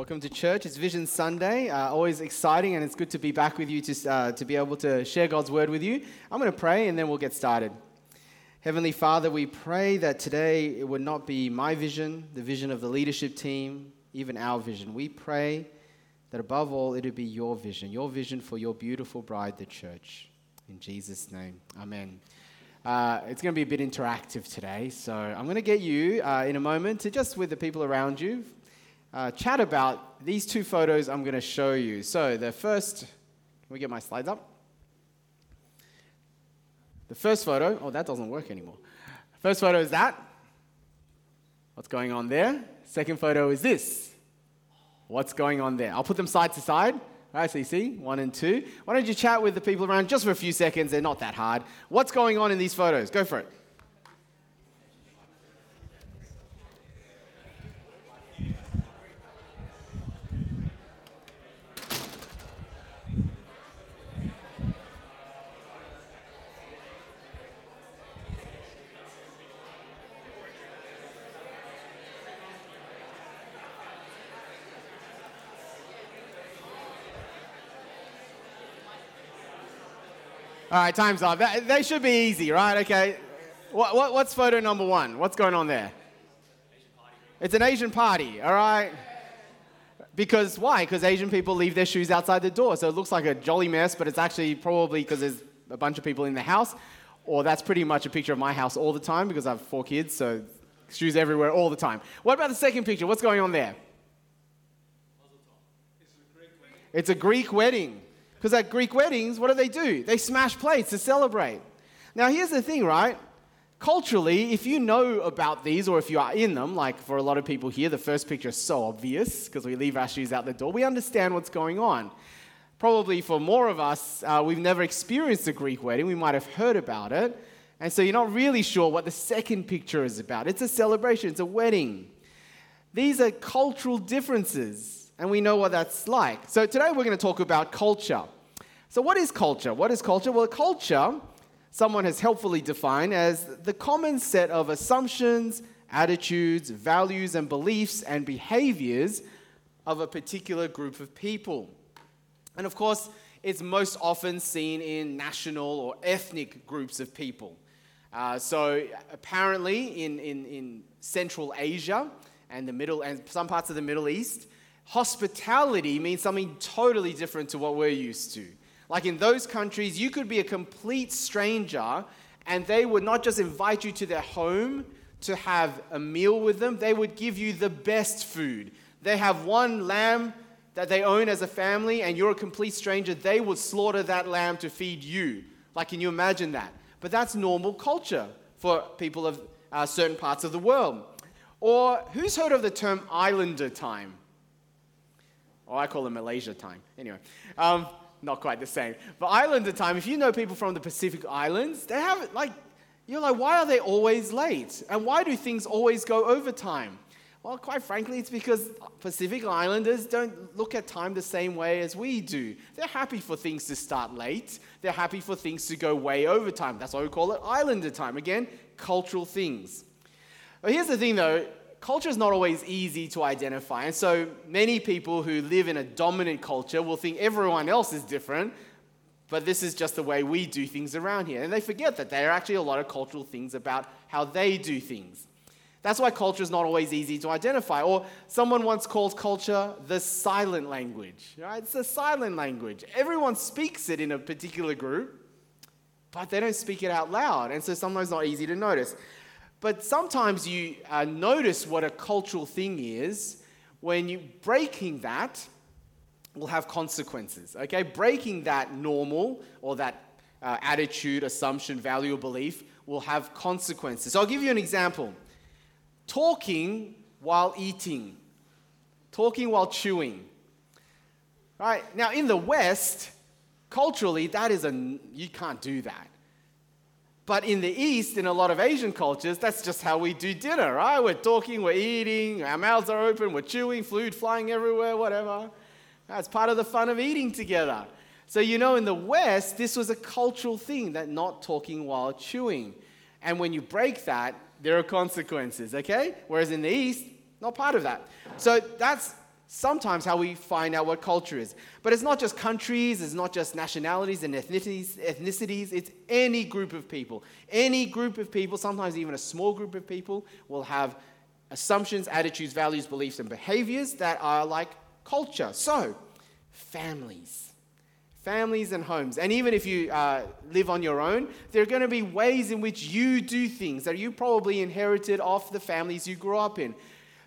welcome to church. It's Vision Sunday. Uh, always exciting, and it's good to be back with you to, uh, to be able to share God's word with you. I'm going to pray, and then we'll get started. Heavenly Father, we pray that today it would not be my vision, the vision of the leadership team, even our vision. We pray that above all, it would be your vision, your vision for your beautiful bride, the church. In Jesus' name, amen. Uh, it's going to be a bit interactive today, so I'm going to get you uh, in a moment to just with the people around you uh, chat about these two photos I'm going to show you. So, the first, can we get my slides up? The first photo, oh, that doesn't work anymore. First photo is that. What's going on there? Second photo is this. What's going on there? I'll put them side to side. All right, so you see, one and two. Why don't you chat with the people around just for a few seconds? They're not that hard. What's going on in these photos? Go for it. All right, time's up. they should be easy, right? Okay. What, what, what's photo number one? What's going on there? It's an Asian party, all right? Because why? Because Asian people leave their shoes outside the door. So it looks like a jolly mess, but it's actually probably because there's a bunch of people in the house. Or that's pretty much a picture of my house all the time because I have four kids, so shoes everywhere all the time. What about the second picture? What's going on there? It's a Greek wedding. Because at Greek weddings, what do they do? They smash plates to celebrate. Now, here's the thing, right? Culturally, if you know about these or if you are in them, like for a lot of people here, the first picture is so obvious because we leave our shoes out the door. We understand what's going on. Probably for more of us, uh, we've never experienced a Greek wedding. We might have heard about it. And so you're not really sure what the second picture is about. It's a celebration, it's a wedding. These are cultural differences and we know what that's like. So today we're going to talk about culture. So, what is culture? What is culture? Well, culture, someone has helpfully defined as the common set of assumptions, attitudes, values, and beliefs and behaviors of a particular group of people. And of course, it's most often seen in national or ethnic groups of people. Uh, so, apparently, in, in, in Central Asia and the Middle and some parts of the Middle East, hospitality means something totally different to what we're used to. Like in those countries, you could be a complete stranger and they would not just invite you to their home to have a meal with them, they would give you the best food. They have one lamb that they own as a family, and you're a complete stranger, they would slaughter that lamb to feed you. Like, can you imagine that? But that's normal culture for people of uh, certain parts of the world. Or who's heard of the term islander time? Or I call it Malaysia time. Anyway, um, not quite the same. But islander time, if you know people from the Pacific Islands, they have like, you're like, why are they always late? And why do things always go over time? Well, quite frankly, it's because Pacific Islanders don't look at time the same way as we do. They're happy for things to start late. They're happy for things to go way over time. That's why we call it Islander time. Again, cultural things. But here's the thing though culture is not always easy to identify. And so many people who live in a dominant culture will think everyone else is different, but this is just the way we do things around here. And they forget that there are actually a lot of cultural things about how they do things. That's why culture is not always easy to identify. Or someone once called culture the silent language. Right? It's a silent language. Everyone speaks it in a particular group, but they don't speak it out loud. And so sometimes it's not easy to notice. But sometimes you uh, notice what a cultural thing is when you breaking that will have consequences. Okay, breaking that normal or that uh, attitude, assumption, value, or belief will have consequences. So I'll give you an example. Talking while eating, talking while chewing. Right now, in the West, culturally, that is a you can't do that. But in the East, in a lot of Asian cultures, that's just how we do dinner, right? We're talking, we're eating, our mouths are open, we're chewing, food flying everywhere, whatever. That's part of the fun of eating together. So, you know, in the West, this was a cultural thing that not talking while chewing. And when you break that, there are consequences, okay? Whereas in the East, not part of that. So that's sometimes how we find out what culture is. But it's not just countries, it's not just nationalities and ethnicities, ethnicities, it's any group of people. Any group of people, sometimes even a small group of people, will have assumptions, attitudes, values, beliefs, and behaviors that are like culture. So, families. Families and homes. And even if you uh, live on your own, there are going to be ways in which you do things that you probably inherited off the families you grew up in.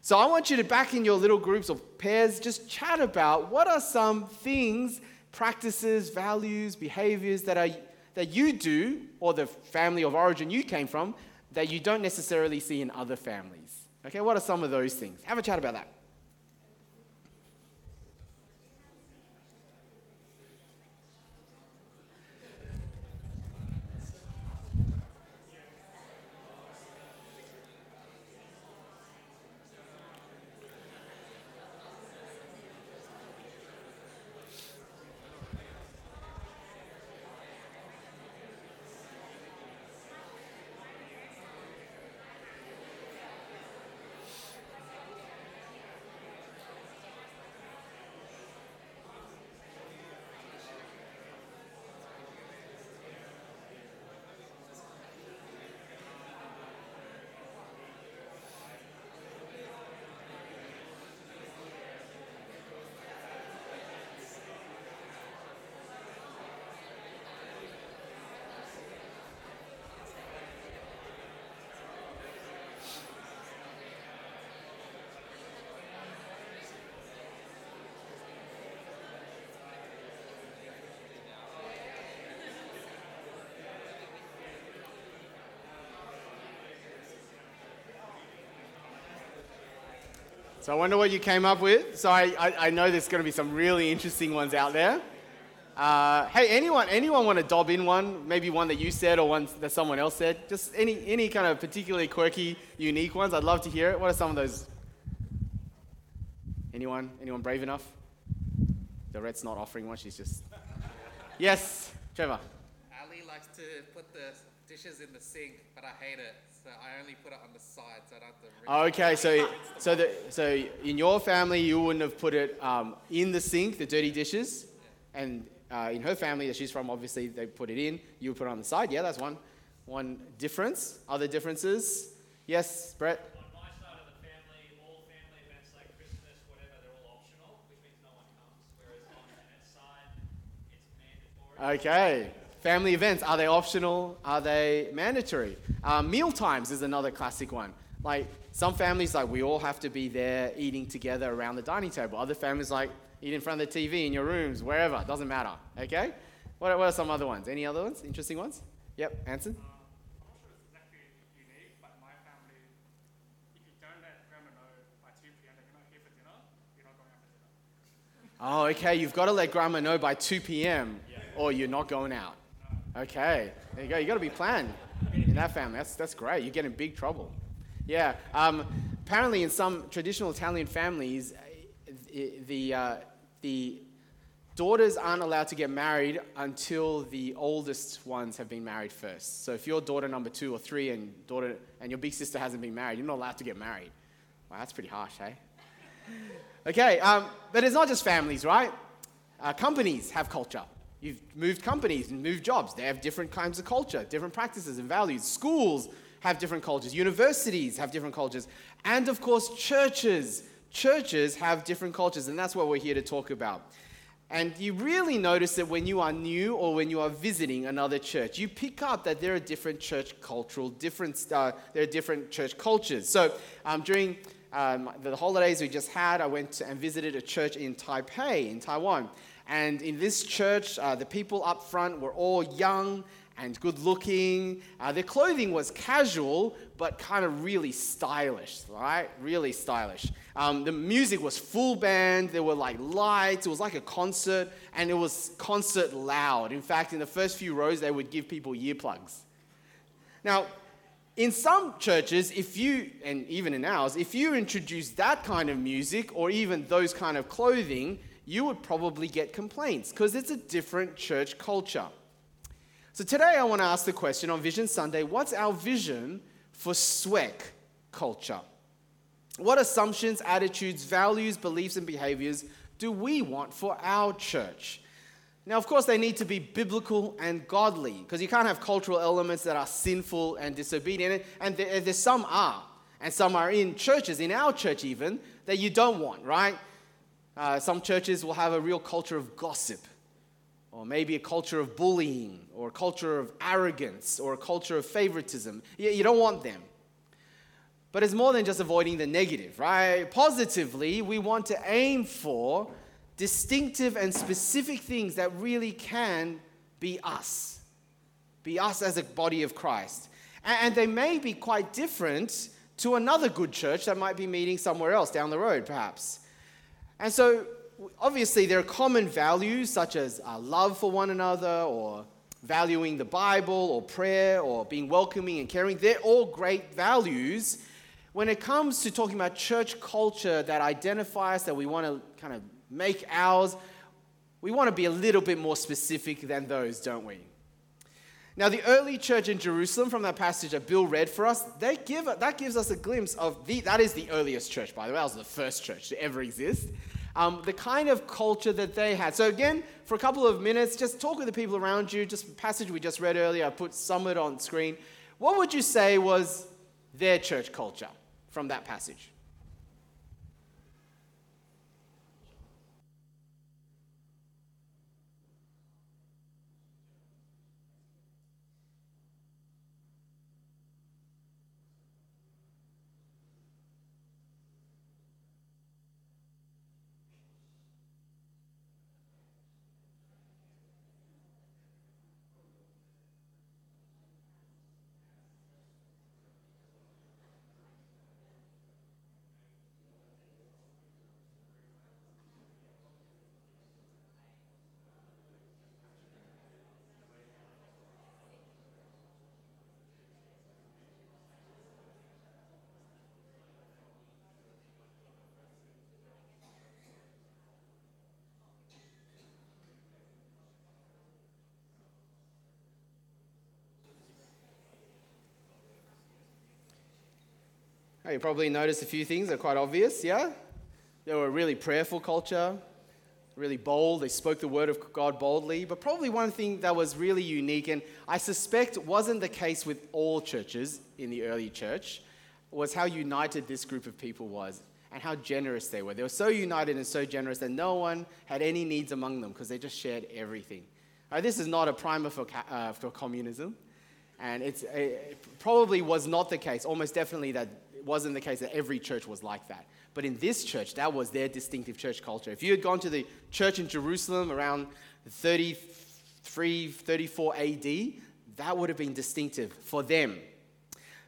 So I want you to, back in your little groups or pairs, just chat about what are some things, practices, values, behaviors that, are, that you do, or the family of origin you came from, that you don't necessarily see in other families. Okay, what are some of those things? Have a chat about that. So I wonder what you came up with. So I, I, I know there's going to be some really interesting ones out there. Uh, hey, anyone, anyone want to dob in one? Maybe one that you said or one that someone else said? Just any, any kind of particularly quirky, unique ones. I'd love to hear it. What are some of those? Anyone? Anyone brave enough? The red's not offering one. She's just. yes, Trevor. Ali likes to put the dishes in the sink, but I hate it. So I only put it on the side, so I don't have to. Oh, okay, so so the, so in your family, you wouldn't have put it um, in the sink, the dirty dishes, and uh, in her family that she's from, obviously they put it in. You would put it on the side. Yeah, that's one one difference. Other differences? Yes, Brett. On my side of the family, all family events like Christmas, whatever, they're all optional, which means no one comes. Whereas on Annette's side, it's mandatory. Okay. Family events, are they optional? Are they mandatory? Um, meal times is another classic one. Like some families, like we all have to be there eating together around the dining table. Other families, like eat in front of the TV in your rooms, wherever, doesn't matter. Okay? What are, what are some other ones? Any other ones? Interesting ones? Yep, Anson? I'm not sure it's exactly unique, but my family, if you don't let grandma know by 2 p.m. that you're not here for dinner, you're not going out for dinner. Oh, okay. You've got to let grandma know by 2 p.m. or you're not going out. Okay. There you go. you got to be planned in that family. That's, that's great. You get in big trouble. Yeah. Um, apparently, in some traditional Italian families, uh, the, uh, the daughters aren't allowed to get married until the oldest ones have been married first. So if you're daughter number two or three and daughter and your big sister hasn't been married, you're not allowed to get married. Wow, that's pretty harsh, hey? Okay, um, but it's not just families, right? Uh, companies have culture. You've moved companies and moved jobs. They have different kinds of culture, different practices and values. Schools have different cultures. Universities have different cultures. And of course, churches. Churches have different cultures, and that's what we're here to talk about. And you really notice that when you are new or when you are visiting another church, you pick up that there are different church cultural, different, uh, there are different church cultures. So um, during um, the holidays we just had, I went and visited a church in Taipei, in Taiwan. And in this church, uh, the people up front were all young and good looking. Uh, their clothing was casual, but kind of really stylish, right? Really stylish. Um, the music was full band, there were like lights, it was like a concert, and it was concert loud. In fact, in the first few rows, they would give people earplugs. Now, in some churches, if you, and even in ours, if you introduce that kind of music or even those kind of clothing, you would probably get complaints because it's a different church culture. So today I want to ask the question on Vision Sunday what's our vision for SWEC culture? What assumptions, attitudes, values, beliefs, and behaviors do we want for our church? Now, of course, they need to be biblical and godly because you can't have cultural elements that are sinful and disobedient. And there, there's some are, and some are in churches, in our church even, that you don't want, right? Uh, some churches will have a real culture of gossip, or maybe a culture of bullying, or a culture of arrogance, or a culture of favoritism. You, you don't want them. But it's more than just avoiding the negative, right? Positively, we want to aim for distinctive and specific things that really can be us, be us as a body of Christ. And they may be quite different to another good church that might be meeting somewhere else down the road, perhaps. And so, obviously, there are common values such as uh, love for one another, or valuing the Bible, or prayer, or being welcoming and caring. They're all great values. When it comes to talking about church culture that identifies that we want to kind of make ours, we want to be a little bit more specific than those, don't we? Now, the early church in Jerusalem, from that passage that Bill read for us, they give, that gives us a glimpse of the, that is the earliest church, by the way. That was the first church to ever exist. Um, the kind of culture that they had. So, again, for a couple of minutes, just talk with the people around you. Just passage we just read earlier, I put some of it on screen. What would you say was their church culture from that passage? You probably noticed a few things that are quite obvious, yeah? They were a really prayerful culture, really bold. They spoke the word of God boldly. But probably one thing that was really unique, and I suspect wasn't the case with all churches in the early church, was how united this group of people was and how generous they were. They were so united and so generous that no one had any needs among them because they just shared everything. Right, this is not a primer for, uh, for communism. And it's, it probably was not the case, almost definitely, that wasn't the case that every church was like that. But in this church, that was their distinctive church culture. If you had gone to the church in Jerusalem around 33, 34 AD, that would have been distinctive for them.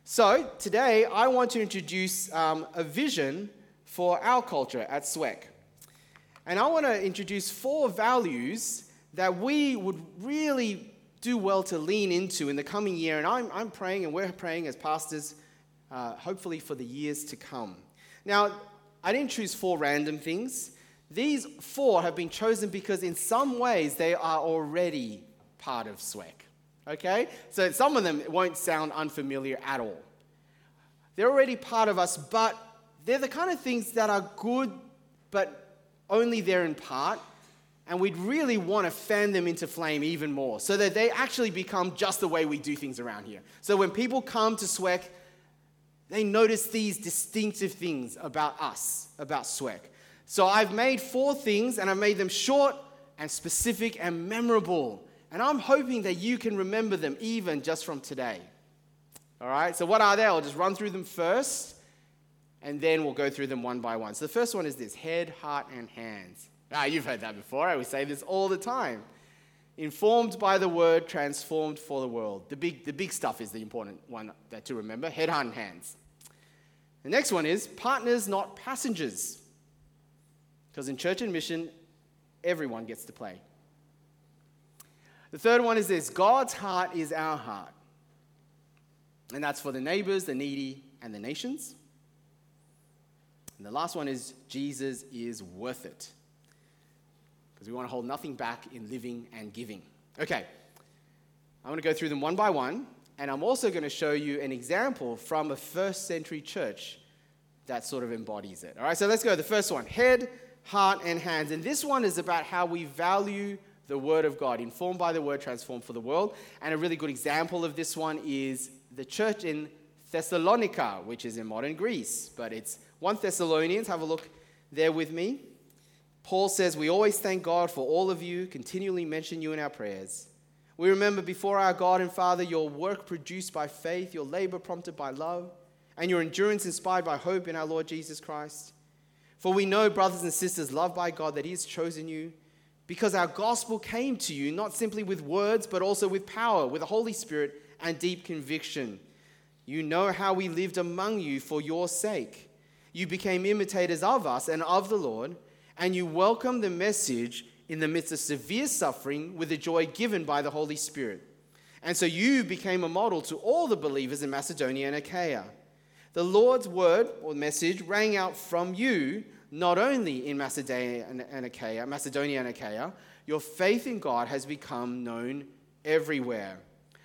So today, I want to introduce um, a vision for our culture at SWEC. And I want to introduce four values that we would really do well to lean into in the coming year. And I'm, I'm praying, and we're praying as pastors uh, hopefully for the years to come. Now, I didn't choose four random things. These four have been chosen because, in some ways, they are already part of SWEC. Okay? So some of them won't sound unfamiliar at all. They're already part of us, but they're the kind of things that are good, but only there in part. And we'd really want to fan them into flame even more so that they actually become just the way we do things around here. So when people come to SWEC, they notice these distinctive things about us, about SWEC. So I've made four things and I've made them short and specific and memorable. And I'm hoping that you can remember them even just from today. All right, so what are they? I'll just run through them first and then we'll go through them one by one. So the first one is this head, heart, and hands. Ah, you've heard that before. I would say this all the time. Informed by the word, transformed for the world. The big, the big stuff is the important one that to remember head, heart, and hands. The next one is partners, not passengers. Because in church and mission, everyone gets to play. The third one is this God's heart is our heart. And that's for the neighbors, the needy, and the nations. And the last one is Jesus is worth it because we want to hold nothing back in living and giving. Okay, I'm going to go through them one by one, and I'm also going to show you an example from a first century church that sort of embodies it. All right, so let's go. The first one head, heart, and hands. And this one is about how we value the Word of God, informed by the Word, transformed for the world. And a really good example of this one is the church in Thessalonica, which is in modern Greece. But it's 1 Thessalonians. Have a look there with me. Paul says, We always thank God for all of you, continually mention you in our prayers. We remember before our God and Father your work produced by faith, your labor prompted by love, and your endurance inspired by hope in our Lord Jesus Christ. For we know, brothers and sisters, loved by God, that He has chosen you because our gospel came to you not simply with words, but also with power, with the Holy Spirit and deep conviction. You know how we lived among you for your sake. You became imitators of us and of the Lord, and you welcomed the message in the midst of severe suffering with the joy given by the Holy Spirit. And so you became a model to all the believers in Macedonia and Achaia. The Lord's word or message rang out from you, not only in Macedonia and Achaia, Macedonia and Achaia, your faith in God has become known everywhere.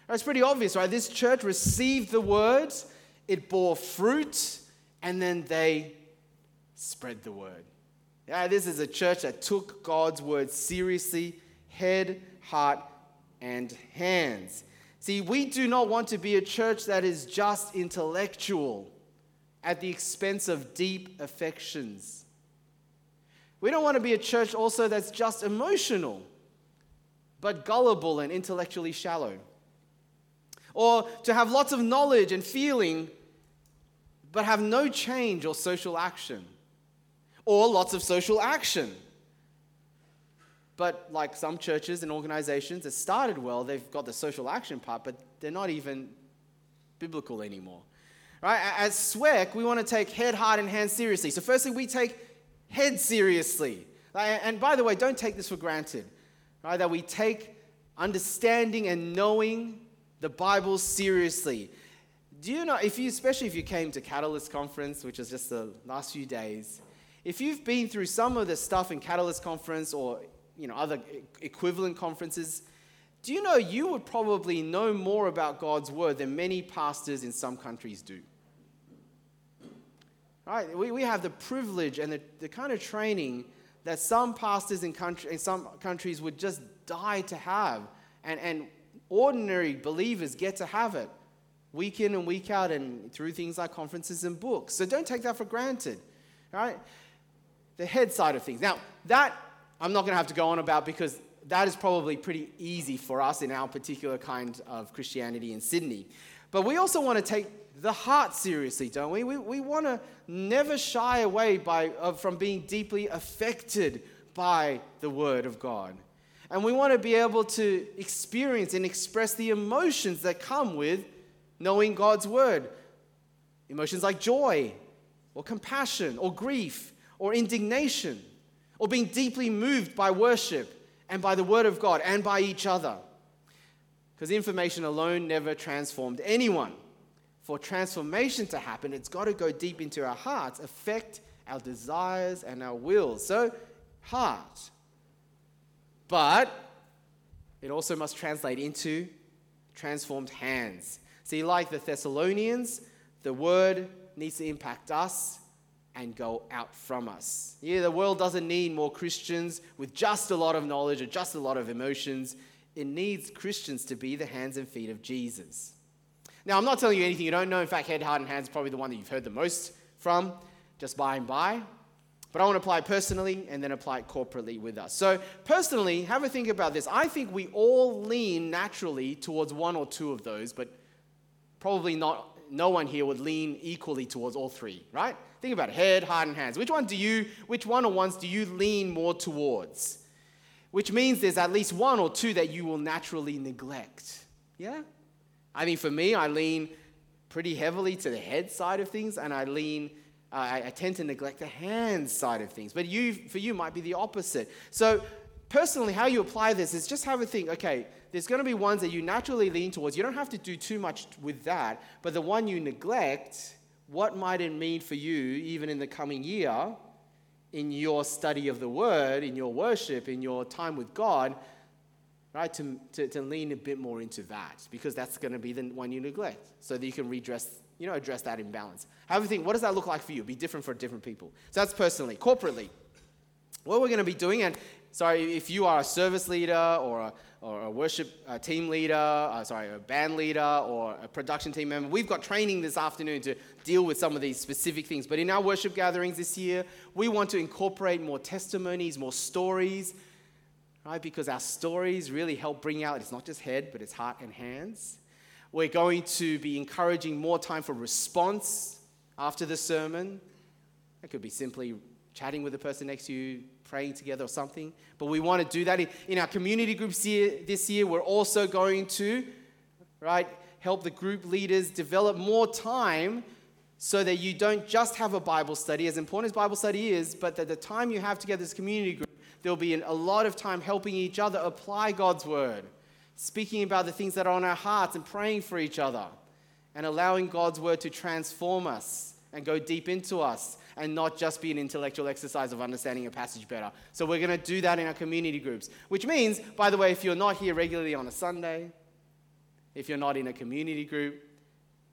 It's pretty obvious, right? This church received the word, it bore fruit, and then they spread the word. Yeah, this is a church that took God's word seriously, head, heart, and hands. See, we do not want to be a church that is just intellectual at the expense of deep affections. We don't want to be a church also that's just emotional, but gullible and intellectually shallow. Or to have lots of knowledge and feeling, but have no change or social action or lots of social action. But like some churches and organizations that started well, they've got the social action part, but they're not even biblical anymore. Right? As SWEC, we want to take head, heart, and hands seriously. So, firstly, we take head seriously. And by the way, don't take this for granted. Right? That we take understanding and knowing the Bible seriously. Do you know, if you, especially if you came to Catalyst Conference, which was just the last few days, if you've been through some of the stuff in Catalyst Conference or you know, other equivalent conferences, do you know you would probably know more about God's word than many pastors in some countries do? Right? We, we have the privilege and the, the kind of training that some pastors in, country, in some countries would just die to have. And, and ordinary believers get to have it week in and week out and through things like conferences and books. So don't take that for granted. Right? The head side of things. Now, that I'm not going to have to go on about because that is probably pretty easy for us in our particular kind of Christianity in Sydney. But we also want to take the heart seriously, don't we? We, we want to never shy away by, uh, from being deeply affected by the Word of God. And we want to be able to experience and express the emotions that come with knowing God's Word. Emotions like joy, or compassion, or grief, or indignation or being deeply moved by worship and by the Word of God and by each other. Because information alone never transformed anyone. For transformation to happen, it's got to go deep into our hearts, affect our desires and our wills. So, heart. But it also must translate into transformed hands. See, like the Thessalonians, the word needs to impact us and go out from us. Yeah, the world doesn't need more Christians with just a lot of knowledge or just a lot of emotions. It needs Christians to be the hands and feet of Jesus. Now, I'm not telling you anything you don't know. In fact, head, heart, and hands is probably the one that you've heard the most from, just by and by. But I want to apply it personally and then apply it corporately with us. So, personally, have a think about this. I think we all lean naturally towards one or two of those, but probably not, no one here would lean equally towards all three, right? Think about it head, heart, and hands. Which one do you, which one or ones do you lean more towards? Which means there's at least one or two that you will naturally neglect. Yeah? I mean, for me, I lean pretty heavily to the head side of things, and I lean, uh, I, I tend to neglect the hands side of things. But you, for you, might be the opposite. So, personally, how you apply this is just have a think. Okay, there's going to be ones that you naturally lean towards. You don't have to do too much with that, but the one you neglect what might it mean for you, even in the coming year, in your study of the Word, in your worship, in your time with God, right? To, to, to lean a bit more into that, because that's going to be the one you neglect, so that you can redress you know, address that imbalance. Have a think, what does that look like for you? Be different for different people. So that's personally. Corporately, what we're going to be doing, and sorry, if you are a service leader or a, or a worship uh, team leader, uh, sorry, a band leader or a production team member, we've got training this afternoon to deal with some of these specific things. But in our worship gatherings this year, we want to incorporate more testimonies, more stories, right? Because our stories really help bring out, it's not just head, but it's heart and hands. We're going to be encouraging more time for response after the sermon. It could be simply chatting with the person next to you, praying together or something. But we want to do that in, our community groups here, this year. We're also going to, right, help the group leaders develop more time so that you don't just have a Bible study, as important as Bible study is, but that the time you have together as community group, there'll be a lot of time helping each other apply God's word speaking about the things that are on our hearts and praying for each other and allowing God's word to transform us and go deep into us and not just be an intellectual exercise of understanding a passage better. So we're going to do that in our community groups, which means, by the way, if you're not here regularly on a Sunday, if you're not in a community group,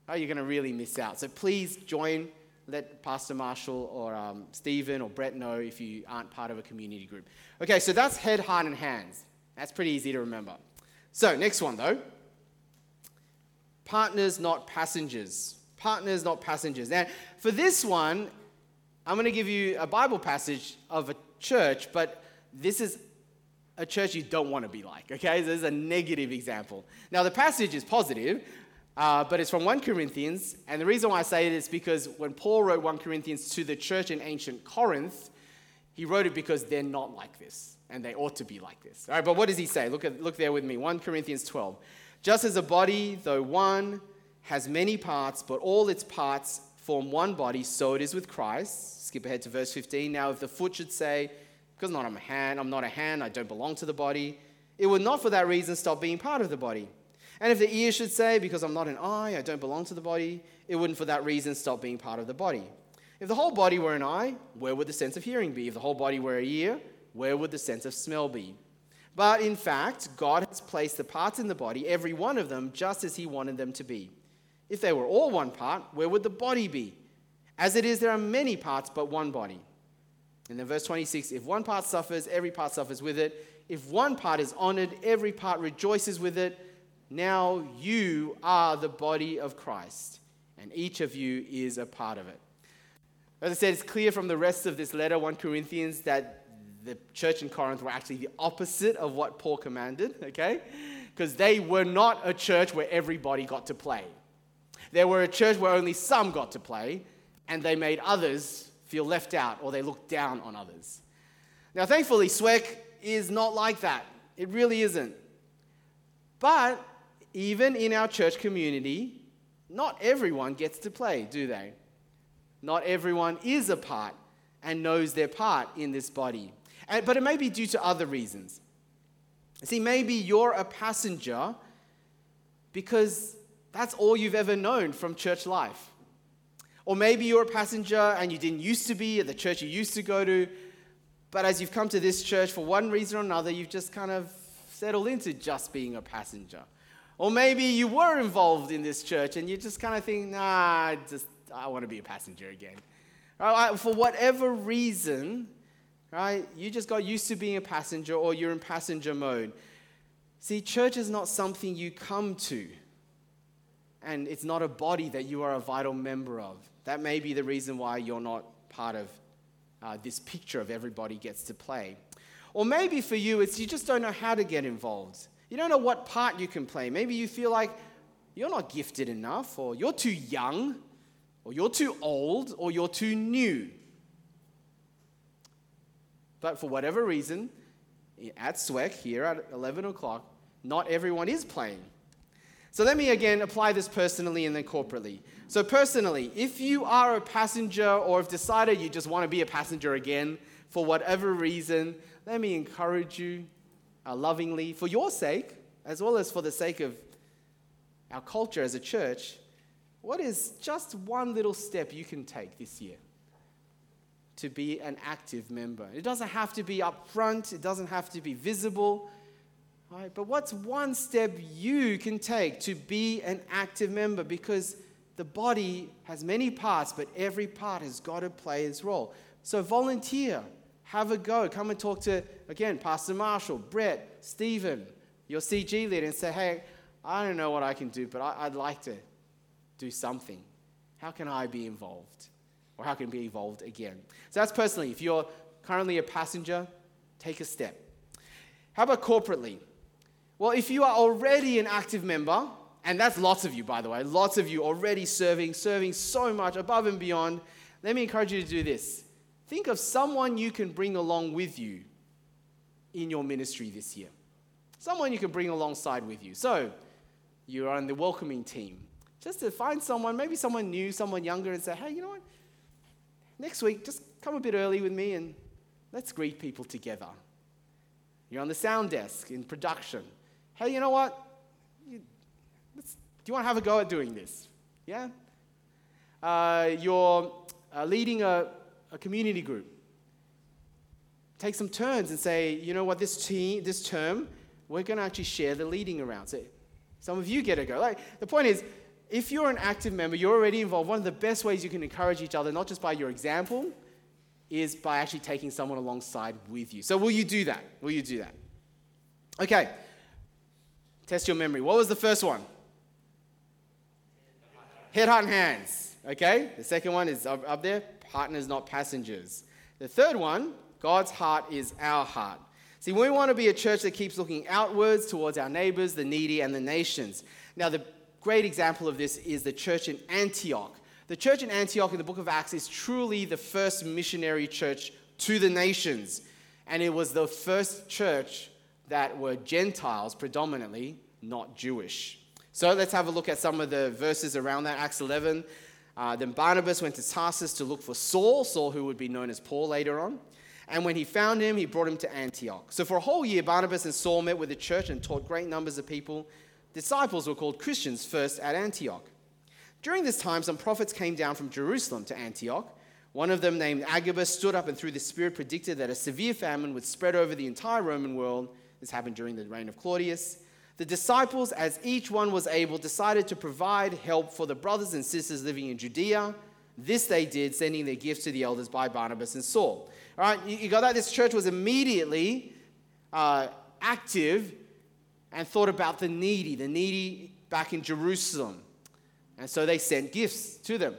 oh, you're going to really miss out. So please join. Let Pastor Marshall or um, Stephen or Brett know if you aren't part of a community group. Okay, so that's head, heart, and hands. That's pretty easy to remember. So, next one though partners, not passengers. Partners, not passengers. Now, for this one, I'm going to give you a Bible passage of a church, but this is a church you don't want to be like, okay? This is a negative example. Now, the passage is positive, uh, but it's from 1 Corinthians, and the reason why I say it is because when Paul wrote 1 Corinthians to the church in ancient Corinth, he wrote it because they're not like this and they ought to be like this. All right, but what does he say? Look, at, look there with me 1 Corinthians 12. Just as a body, though one, has many parts, but all its parts form one body, so it is with Christ. Skip ahead to verse 15. Now, if the foot should say, because I'm not a hand, I'm not a hand, I don't belong to the body, it would not for that reason stop being part of the body. And if the ear should say, because I'm not an eye, I don't belong to the body, it wouldn't for that reason stop being part of the body. If the whole body were an eye, where would the sense of hearing be? If the whole body were a ear, where would the sense of smell be? But in fact, God has placed the parts in the body, every one of them, just as He wanted them to be. If they were all one part, where would the body be? As it is, there are many parts, but one body. And then verse 26 if one part suffers, every part suffers with it. If one part is honored, every part rejoices with it. Now you are the body of Christ, and each of you is a part of it. As I said, it's clear from the rest of this letter, 1 Corinthians, that the church in Corinth were actually the opposite of what Paul commanded, okay? Because they were not a church where everybody got to play. They were a church where only some got to play, and they made others feel left out or they looked down on others. Now, thankfully, SWEC is not like that. It really isn't. But even in our church community, not everyone gets to play, do they? Not everyone is a part and knows their part in this body. And, but it may be due to other reasons. See, maybe you're a passenger because that's all you've ever known from church life. Or maybe you're a passenger and you didn't used to be at the church you used to go to, but as you've come to this church for one reason or another, you've just kind of settled into just being a passenger. Or maybe you were involved in this church and you just kind of think, nah, just I want to be a passenger again. Right? For whatever reason, right? You just got used to being a passenger or you're in passenger mode. See, church is not something you come to, and it's not a body that you are a vital member of. That may be the reason why you're not part of uh, this picture of everybody gets to play. Or maybe for you, it's you just don't know how to get involved. You don't know what part you can play. Maybe you feel like you're not gifted enough, or you're too young, or you're too old, or you're too new. But for whatever reason, at SWEC here at 11 o'clock, not everyone is playing. So let me again apply this personally and then corporately. So, personally, if you are a passenger or have decided you just want to be a passenger again for whatever reason, let me encourage you uh, lovingly, for your sake, as well as for the sake of our culture as a church, what is just one little step you can take this year? to be an active member. It doesn't have to be up front, it doesn't have to be visible. Right? But what's one step you can take to be an active member? Because the body has many parts, but every part has got to play its role. So volunteer, have a go. Come and talk to, again, Pastor Marshall, Brett, Stephen, your CG leader, and say, hey, I don't know what I can do, but I, would like to do something. How can I be involved? Or how can I be involved again? So that's personally. If you're currently a passenger, take a step. How about corporately? Well, if you are already an active member, and that's lots of you, by the way, lots of you already serving, serving so much above and beyond, let me encourage you to do this. Think of someone you can bring along with you in your ministry this year. Someone you can bring alongside with you. So, you're on the welcoming team. Just to find someone, maybe someone new, someone younger, and say, hey, you know what? Next week, just come a bit early with me and let's greet people together. You're on the sound desk in production. Hey, you know what? You, do you want to have a go at doing this? Yeah? Uh, you're uh, leading a, a community group. Take some turns and say, you know what, this, team, this term, we're going to actually share the leading around. So some of you get a go. Like, the point is, if you're an active member, you're already involved, one of the best ways you can encourage each other, not just by your example, is by actually taking someone alongside with you. So, will you do that? Will you do that? Okay. Test your memory. What was the first one? Head, heart, and hands. Okay. The second one is up, up there partners, not passengers. The third one, God's heart is our heart. See, we want to be a church that keeps looking outwards towards our neighbors, the needy, and the nations. Now, the great example of this is the church in Antioch. The church in Antioch in the book of Acts is truly the first missionary church to the nations. And it was the first church that were Gentiles predominantly, not Jewish. So let's have a look at some of the verses around that. Acts 11. Uh, then Barnabas went to Tarsus to look for Saul, Saul who would be known as Paul later on. And when he found him, he brought him to Antioch. So for a whole year, Barnabas and Saul met with the church and taught great numbers of people. Disciples were called Christians first at Antioch. During this time, some prophets came down from Jerusalem to Antioch. One of them, named Agabus, stood up and through the Spirit predicted that a severe famine would spread over the entire Roman world. This happened during the reign of Claudius. The disciples, as each one was able, decided to provide help for the brothers and sisters living in Judea. This they did, sending their gifts to the elders by Barnabas and Saul. All right, you got that? This church was immediately uh, active and thought about the needy, the needy back in Jerusalem. And so they sent gifts to them.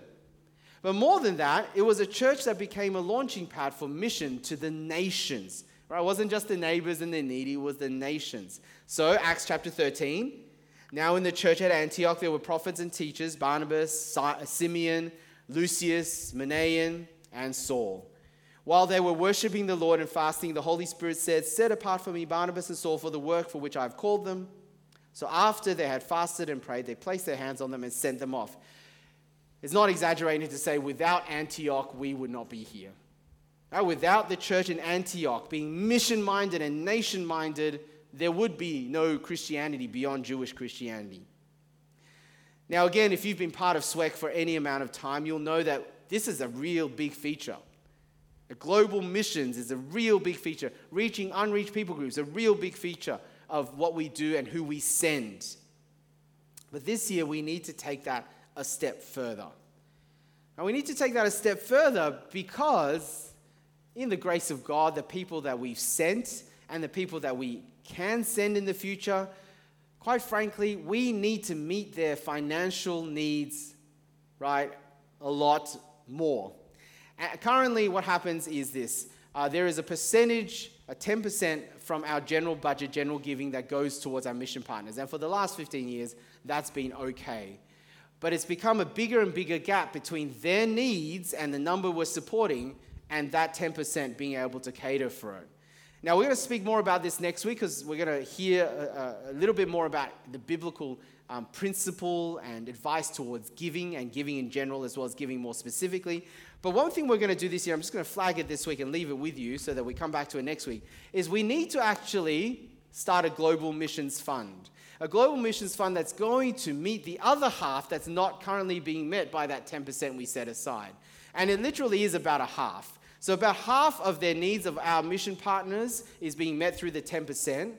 But more than that, it was a church that became a launching pad for mission to the nations. Right? It wasn't just the neighbors and the needy, it was the nations. So, Acts chapter 13. Now, in the church at Antioch, there were prophets and teachers Barnabas, uh, Simeon, Lucius, Manaen, and Saul. While they were worshiping the Lord and fasting, the Holy Spirit said, Set apart for me Barnabas and Saul for the work for which I have called them. So after they had fasted and prayed, they placed their hands on them and sent them off. It's not exaggerating to say without Antioch, we would not be here. Without the church in Antioch being mission minded and nation minded, there would be no Christianity beyond Jewish Christianity. Now, again, if you've been part of SWEC for any amount of time, you'll know that this is a real big feature. Global missions is a real big feature. Reaching unreached people groups, a real big feature of what we do and who we send. But this year, we need to take that a step further. And we need to take that a step further because, in the grace of God, the people that we've sent and the people that we can send in the future, quite frankly, we need to meet their financial needs, right, a lot more. currently, what happens is this uh, there is a percentage, a 10% from our general budget, general giving that goes towards our mission partners. And for the last 15 years, that's been okay. But it's become a bigger and bigger gap between their needs and the number we're supporting and that 10% being able to cater for it. Now, we're going to speak more about this next week because we're going to hear a, a, little bit more about the biblical um, principle and advice towards giving and giving in general, as well as giving more specifically. But one thing we're going to do this year, I'm just going to flag it this week and leave it with you so that we come back to it next week, is we need to actually start a global missions fund. A global missions fund that's going to meet the other half that's not currently being met by that 10% we set aside. And it literally is about a half. So, about half of their needs of our mission partners is being met through the 10%,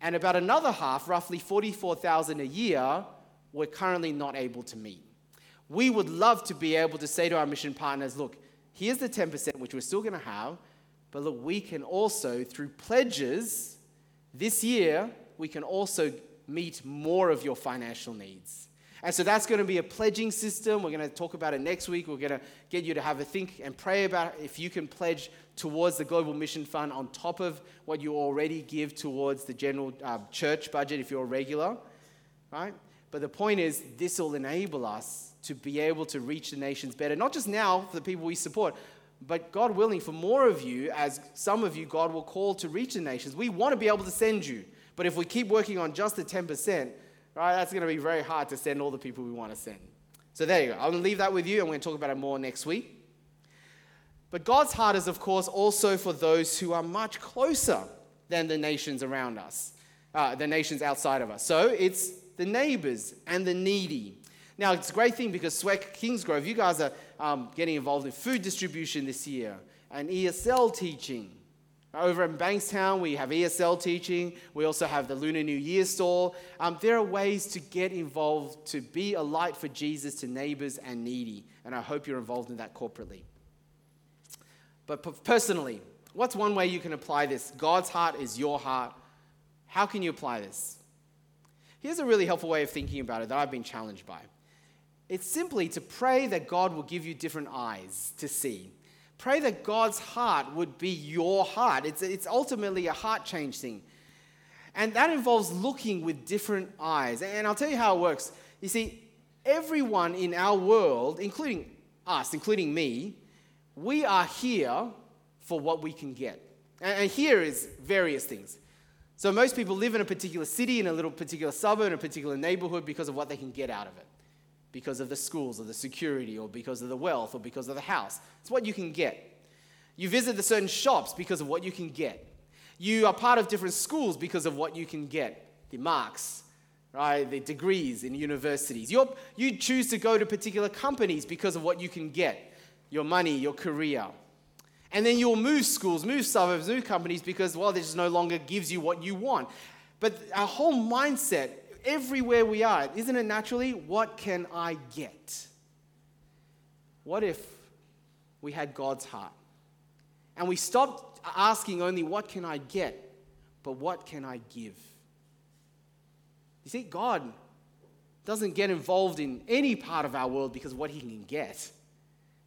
and about another half, roughly 44,000 a year, we're currently not able to meet. We would love to be able to say to our mission partners, look, here's the 10%, which we're still going to have, but look, we can also, through pledges this year, we can also meet more of your financial needs. And so that's going to be a pledging system. We're going to talk about it next week. We're going to get you to have a think and pray about if you can pledge towards the Global Mission Fund on top of what you already give towards the general uh, church budget if you're a regular, right? But the point is, this will enable us to be able to reach the nations better, not just now for the people we support, but God willing, for more of you, as some of you, God will call to reach the nations. We want to be able to send you. But if we keep working on just the 10%, right, that's going to be very hard to send all the people we want to send. So there you go. I'm going to leave that with you. and we're going to talk about it more next week. But God's heart is, of course, also for those who are much closer than the nations around us, uh, the nations outside of us. So it's the neighbors and the needy. Now, it's a great thing because SWEC Kingsgrove, you guys are um, getting involved in food distribution this year and ESL teaching. Over in Bankstown, we have ESL teaching. We also have the Lunar New Year stall. Um, there are ways to get involved, to be a light for Jesus to neighbors and needy. And I hope you're involved in that corporately. But personally, what's one way you can apply this? God's heart is your heart. How can you apply this? Here's a really helpful way of thinking about it that I've been challenged by. It's simply to pray that God will give you different eyes to see. Pray that God's heart would be your heart. It's, it's ultimately a heart change thing. And that involves looking with different eyes. And I'll tell you how it works. You see, everyone in our world, including us, including me, we are here for what we can get. And here is various things. So most people live in a particular city, in a little particular suburb, in a particular neighborhood because of what they can get out of it because of the schools or the security or because of the wealth or because of the house. It's what you can get. You visit the certain shops because of what you can get. You are part of different schools because of what you can get the marks, right? The degrees in universities. you you choose to go to particular companies because of what you can get your money, your career. And then you'll move schools, move suburbs, move companies because, well, this no longer gives you what you want. But our whole mindset everywhere we are, isn't it naturally? What can I get? What if we had God's heart? And we stopped asking only, What can I get? but what can I give? You see, God doesn't get involved in any part of our world because what He can get,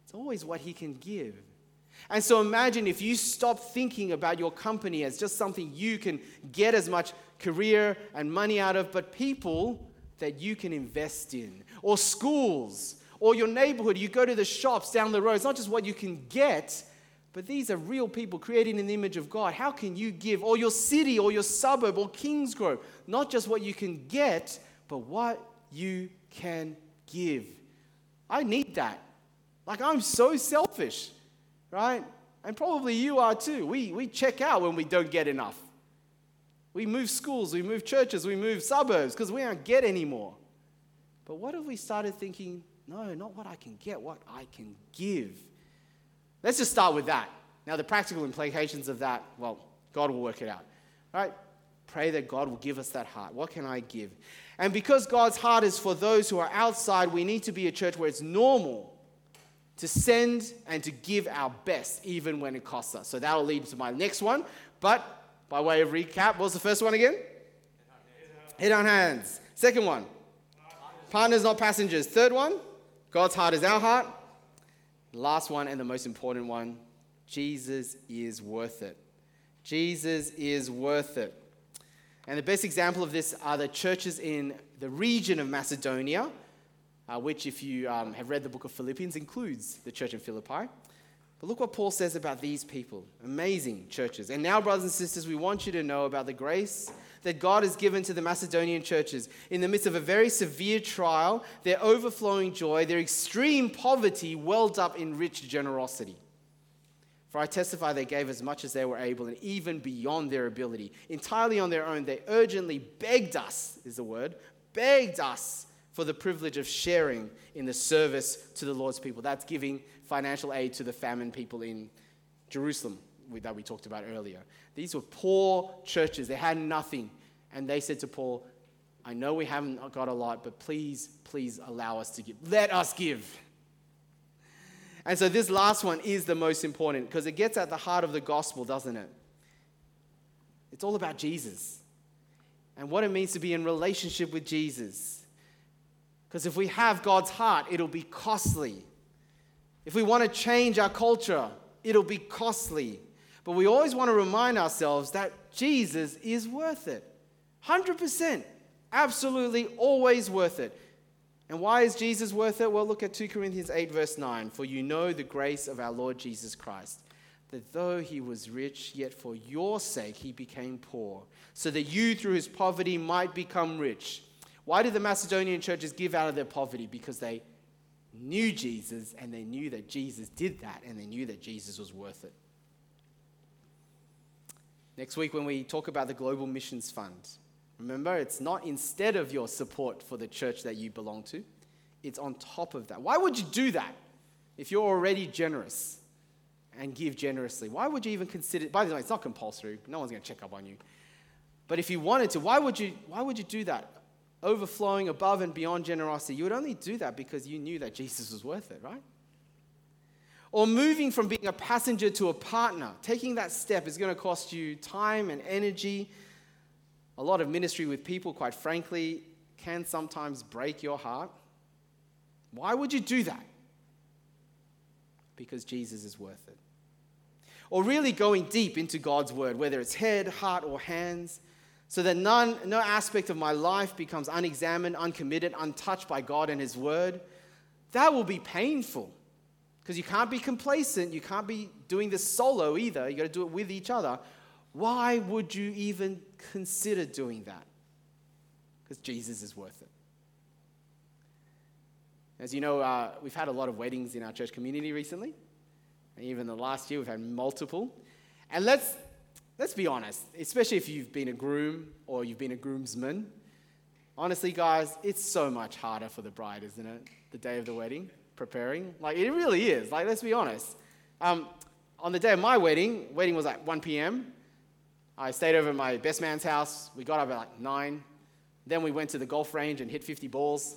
it's always what He can give. And so imagine if you stop thinking about your company as just something you can get as much career and money out of, but people that you can invest in, or schools, or your neighborhood. You go to the shops down the road. It's not just what you can get, but these are real people created in the image of God. How can you give? Or your city, or your suburb, or Kingsgrove. Not just what you can get, but what you can give. I need that. Like, I'm so selfish, right? And probably you are too. We, we check out when we don't get enough. We move schools, we move churches, we move suburbs because we don't get anymore. But what if we started thinking, no, not what I can get, what I can give? Let's just start with that. Now, the practical implications of that, well, God will work it out. Right? Pray that God will give us that heart. What can I give? And because God's heart is for those who are outside, we need to be a church where it's normal to send and to give our best, even when it costs us. So that'll lead to my next one. But by way of recap, what was the first one again? Head on hands. Second one, partners, not passengers. Third one, God's heart is our heart. Last one, and the most important one, Jesus is worth it. Jesus is worth it. And the best example of this are the churches in the region of Macedonia, uh, which, if you um, have read the book of Philippians, includes the church in Philippi. But look what Paul says about these people. Amazing churches. And now, brothers and sisters, we want you to know about the grace that God has given to the Macedonian churches in the midst of a very severe trial, their overflowing joy, their extreme poverty welled up in rich generosity. For I testify they gave as much as they were able and even beyond their ability. Entirely on their own, they urgently begged us, is the word, begged us for the privilege of sharing in the service to the Lord's people. That's giving financial aid to the famine people in Jerusalem that we talked about earlier. These were poor churches, they had nothing. And they said to Paul, I know we haven't got a lot, but please, please allow us to give. Let us give. And so this last one is the most important because it gets at the heart of the gospel, doesn't it? It's all about Jesus and what it means to be in relationship with Jesus. Because if we have God's heart, it'll be costly. If we want to change our culture, it'll be costly. But we always want to remind ourselves that Jesus is worth it. 100%. Absolutely always worth it. And why is Jesus worth it? Well, look at 2 Corinthians 8, verse 9. For you know the grace of our Lord Jesus Christ, that though he was rich, yet for your sake he became poor, so that you through his poverty might become rich. Why did the Macedonian churches give out of their poverty? Because they knew Jesus and they knew that Jesus did that and they knew that Jesus was worth it. Next week, when we talk about the Global Missions Fund, remember it's not instead of your support for the church that you belong to, it's on top of that. Why would you do that if you're already generous and give generously? Why would you even consider? By the way, it's not compulsory. No one's going to check up on you. But if you wanted to, why would you? Why would you do that? Overflowing above and beyond generosity. You would only do that because you knew that Jesus was worth it, right? Or moving from being a passenger to a partner. Taking that step is going to cost you time and energy. A lot of ministry with people, quite frankly, can sometimes break your heart. Why would you do that? Because Jesus is worth it. Or really going deep into God's word, whether it's head, heart, or hands, so that none, no aspect of my life becomes unexamined, uncommitted, untouched by God and His word. That will be painful because you can't be complacent. You can't be doing this solo either. You got to do it with each other. Why would you even consider doing that? Because Jesus is worth it. As you know, uh, we've had a lot of weddings in our church community recently. And even the last year, we've had multiple. And let's, let's be honest, especially if you've been a groom or you've been a groomsman. Honestly, guys, it's so much harder for the bride, isn't it? The day of the wedding, preparing. Like, it really is. Like, let's be honest. Um, on the day of my wedding, wedding was at 1 p.m. I stayed over at my best man's house. We got up at like 9. Then we went to the golf range and hit 50 balls.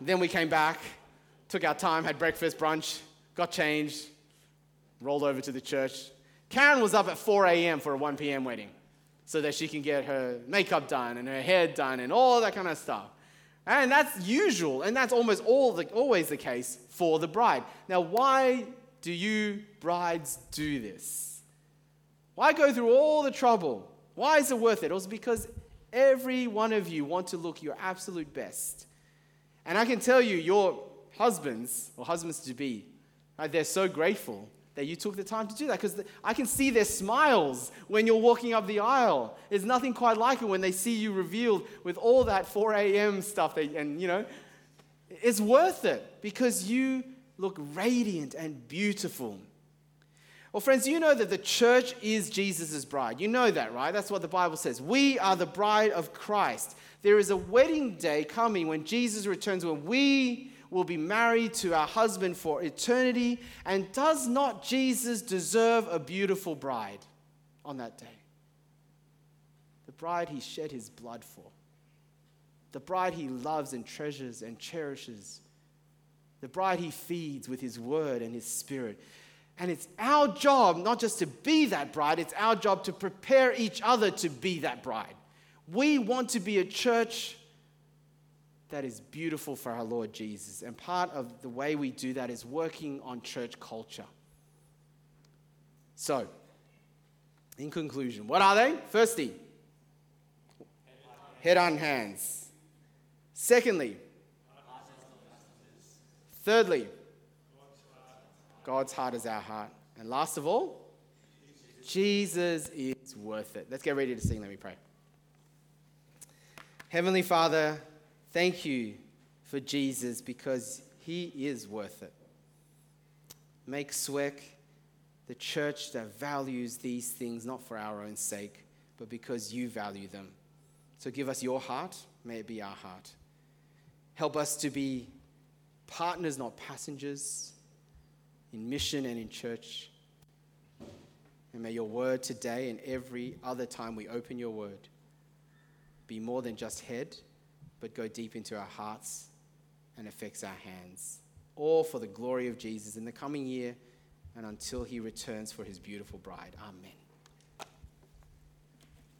then we came back, took our time, had breakfast, brunch, got changed, rolled over to the church. Karen was up at 4 a.m. for a 1 p.m. wedding so that she can get her makeup done and her hair done and all that kind of stuff. And that's usual, and that's almost all the, always the case for the bride. Now, why do you brides do this? Why go through all the trouble? Why is it worth it? It was because every one of you want to look your absolute best. And I can tell you, your husbands or husbands to be, right, they're so grateful that you took the time to do that because I can see their smiles when you're walking up the aisle. There's nothing quite like it when they see you revealed with all that 4 a.m. stuff. That, and, you know, it's worth it because you look radiant and beautiful. Well, friends, you know that the church is Jesus' bride. You know that, right? That's what the Bible says. We are the bride of Christ. There is a wedding day coming when Jesus returns, when we will be married to our husband for eternity. And does not Jesus deserve a beautiful bride on that day? The bride he shed his blood for, the bride he loves and treasures and cherishes, the bride he feeds with his word and his spirit. And it's our job not just to be that bride, it's our job to prepare each other to be that bride. We want to be a church that is beautiful for our Lord Jesus. And part of the way we do that is working on church culture. So, in conclusion, what are they? Firstly, head on hands. Secondly, thirdly, God's heart is our heart. And last of all, Jesus is worth it. Let's get ready to sing. Let me pray. Heavenly Father, Thank you for Jesus because he is worth it. Make SWEC the church that values these things not for our own sake, but because you value them. So give us your heart, may it be our heart. Help us to be partners, not passengers, in mission and in church. And may your word today and every other time we open your word be more than just head, but go deep into our hearts and affects our hands. All for the glory of Jesus in the coming year and until he returns for his beautiful bride. Amen.